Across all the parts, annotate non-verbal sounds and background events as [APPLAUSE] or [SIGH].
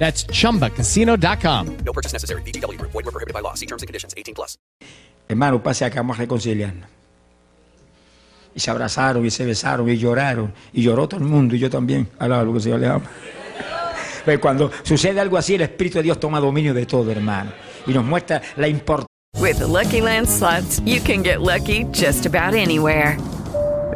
That's chumbacasino.com. No purchase necessary. VGW Group. Void were prohibited by law. See terms and conditions. 18 plus. Hermano, pase acá, vamos a reconciliarnos. Y se abrazaron, y se besaron, y lloraron. Y lloró todo el mundo, y yo también. Alaba lo que el Señor le ama. Pero cuando sucede algo así, el Espíritu de Dios toma dominio de todo, hermano. Y nos muestra la importancia. With the Lucky Land slots, you can get lucky just about anywhere.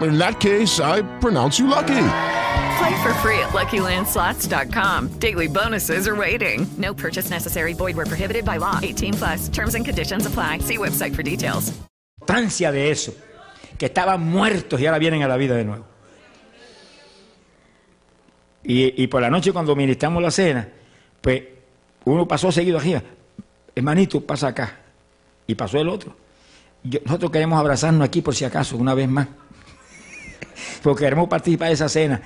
In that case, I pronounce you lucky. Play for free at LuckyLandSlots.com. Daily bonuses are waiting. No purchase necessary. Void where prohibited by law. 18 plus. Terms and conditions apply. See website for details. importancia de eso, que estaban muertos y ahora vienen a la vida de nuevo. Y, y por la noche cuando ministramos la cena, pues uno pasó seguido aquí, hermanito, pasa acá, y pasó el otro. Yo- nosotros queremos abrazarnos aquí por si acaso, una vez más, porque queremos participar de esa cena.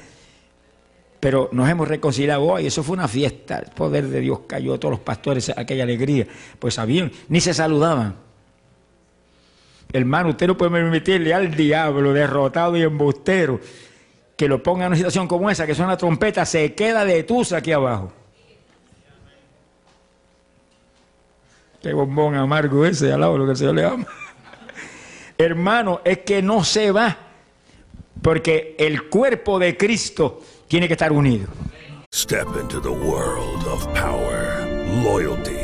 Pero nos hemos reconciliado hoy, eso fue una fiesta, el poder de Dios cayó a todos los pastores, aquella alegría, pues sabían, ni se saludaban. Hermano, usted no puede permitirle al diablo derrotado y embustero que lo ponga en una situación como esa, que suena trompeta, se queda de tusa aquí abajo. Qué bombón amargo ese, al lado lo que el Señor le ama. [LAUGHS] Hermano, es que no se va, porque el cuerpo de Cristo tiene que estar unido. Step into the world of power, loyalty,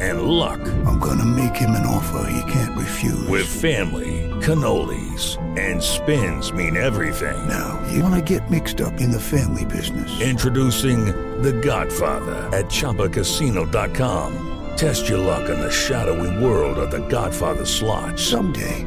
and luck. I'm gonna make him an offer he can't refuse. With family, cannolis, and spins mean everything. Now, you wanna get mixed up in the family business. Introducing The Godfather at ChumbaCasino.com. Test your luck in the shadowy world of The Godfather slot. Someday,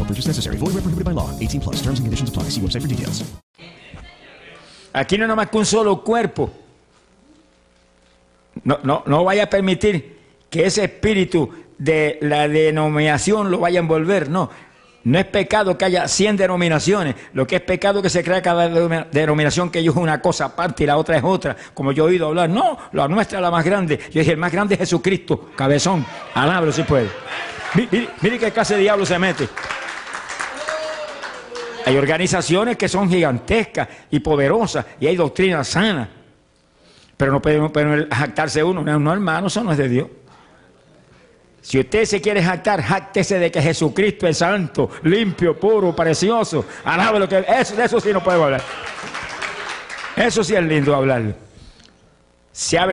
No purchase necessary. Void where prohibited by law. 18 plus. Terms and conditions apply. See website for details. Aquí no nomás que un solo cuerpo. No, no, no vaya a permitir que ese espíritu de la denominación lo vaya a envolver. No, no es pecado que haya 100 denominaciones. Lo que es pecado es que se crea cada denominación que ellos es una cosa aparte y la otra es otra. Como yo he oído hablar. No, la nuestra es la más grande. Yo dije, el más grande es Jesucristo, cabezón. Alábalo si puede. Mire, mire qué clase de diablo se mete. Hay organizaciones que son gigantescas y poderosas y hay doctrinas sanas. Pero no puede, jactarse uno. No, no, hermano, eso no es de Dios. Si usted se quiere jactar, jactese de que Jesucristo es santo, limpio, puro, precioso. Alabe lo que eso, de eso sí no puedo hablar. Eso sí es lindo hablar. Se abre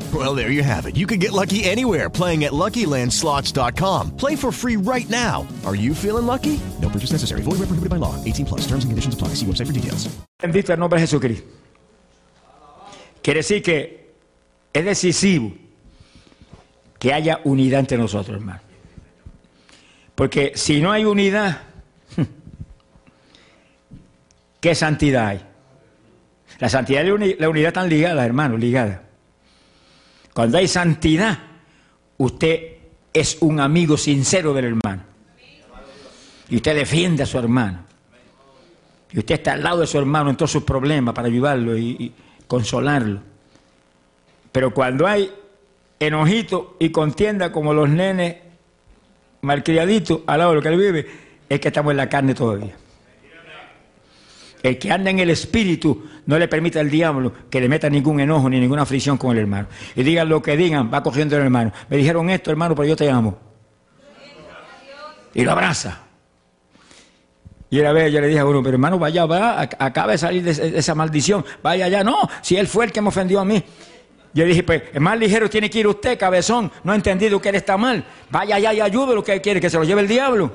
Well, there you have it. You can get lucky anywhere playing at LuckyLandSlots.com. Play for free right now. Are you feeling lucky? No purchase necessary. Void where prohibited by law. 18 plus. Terms and conditions apply. See website for details. Bendito el nombre de Jesucristo. Quiere decir que es decisivo que haya unidad entre nosotros, hermano. Porque si no hay unidad, [LAUGHS] ¿qué santidad hay? La santidad y la unidad están ligadas, hermano, ligadas. Cuando hay santidad, usted es un amigo sincero del hermano. Y usted defiende a su hermano. Y usted está al lado de su hermano en todos sus problemas para ayudarlo y, consolarlo. Pero cuando hay enojito y contienda como los nenes malcriaditos al lado de lo que él vive, es que estamos en la carne todavía. El que anda en el espíritu no le permite al diablo que le meta ningún enojo ni ninguna aflicción con el hermano. Y digan lo que digan, va cogiendo el hermano. Me dijeron esto, hermano, pero yo te amo. Y lo abraza. Y era vez yo le dije a uno, pero hermano, vaya, va, acaba de salir de esa maldición, vaya allá. No, si él fue el que me ofendió a mí. Yo dije, pues, es más ligero tiene que ir usted, cabezón. No ha entendido que él está mal. Vaya allá y ayude lo que él quiere, que se lo lleve el diablo.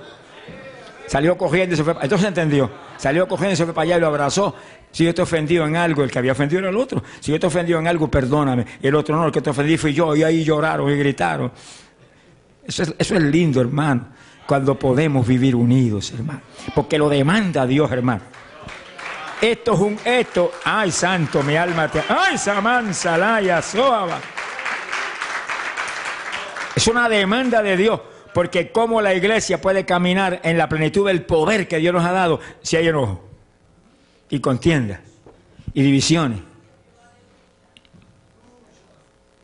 Salió cogiendo y se fue. Entonces entendió. Salió cogiendo y se fue para allá y lo abrazó. Si yo te he ofendido en algo, el que había ofendido era el otro. Si yo te he ofendido en algo, perdóname. Y el otro no, el que te ofendí fui yo. Y ahí lloraron y gritaron. Eso es, eso es lindo, hermano. Cuando podemos vivir unidos, hermano. Porque lo demanda Dios, hermano. Esto es un esto. Ay, santo, mi alma te. Ay, Samanza, Laya, Soaba. Es una demanda de Dios. Porque cómo la iglesia puede caminar en la plenitud del poder que Dios nos ha dado si hay enojo y contienda y divisiones.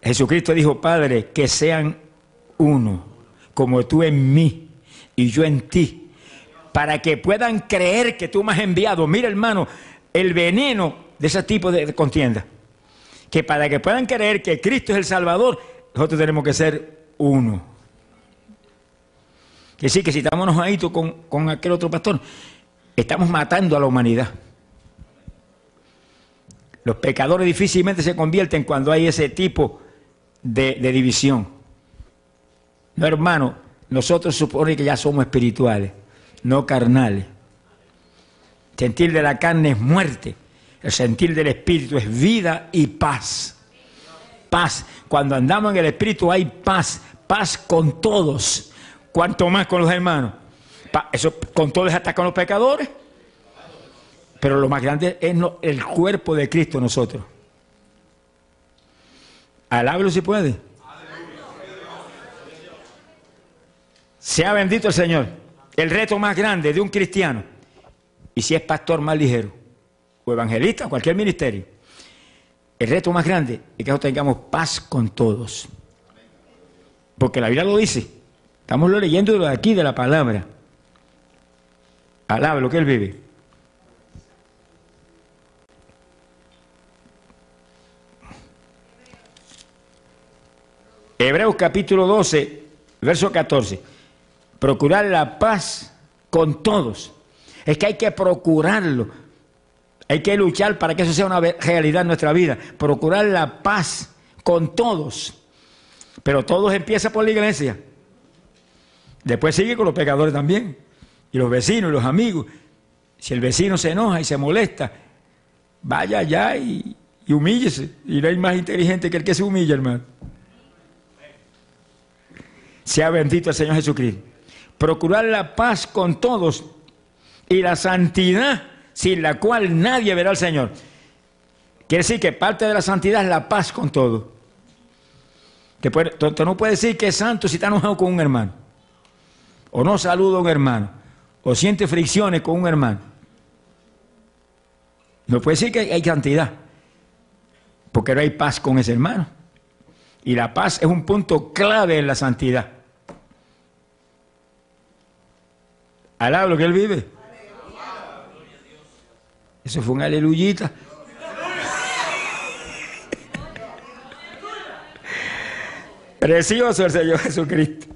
Jesucristo dijo, Padre, que sean uno, como tú en mí y yo en ti, para que puedan creer que tú me has enviado. Mira, hermano, el veneno de ese tipo de contienda. Que para que puedan creer que Cristo es el Salvador, nosotros tenemos que ser uno. Que sí, que si estamos enojaditos con, con aquel otro pastor, estamos matando a la humanidad. Los pecadores difícilmente se convierten cuando hay ese tipo de, de división. No, hermano, nosotros supone que ya somos espirituales, no carnales. Sentir de la carne es muerte, el sentir del espíritu es vida y paz. Paz. Cuando andamos en el espíritu hay paz, paz con todos, cuanto más con los hermanos. Eso con todos hasta con los pecadores. Pero lo más grande es el cuerpo de Cristo nosotros. Alábelo si puede. Sea bendito el Señor. El reto más grande de un cristiano, y si es pastor más ligero, o evangelista, cualquier ministerio, el reto más grande es que nosotros tengamos paz con todos. Porque la Biblia lo dice. Estamos leyendo de aquí de la palabra. Alaba lo que él vive. Hebreos capítulo 12, verso 14. Procurar la paz con todos. Es que hay que procurarlo. Hay que luchar para que eso sea una realidad en nuestra vida. Procurar la paz con todos. Pero todos empieza por la iglesia. Después sigue con los pecadores también. Y los vecinos y los amigos. Si el vecino se enoja y se molesta, vaya allá y, humíllese. Y no hay más inteligente que el que se humilla, hermano. Sea bendito el Señor Jesucristo. Procurar la paz con todos y la santidad sin la cual nadie verá al Señor. Quiere decir que parte de la santidad es la paz con todos. Tú no puedes decir que es santo si está enojado con un hermano. O no saluda a un hermano. O siente fricciones con un hermano. No puede decir que hay santidad. Porque no hay paz con ese hermano. Y la paz es un punto clave en la santidad. Alaba lo que él vive. Eso fue un aleluyita. Precioso el Señor Jesucristo.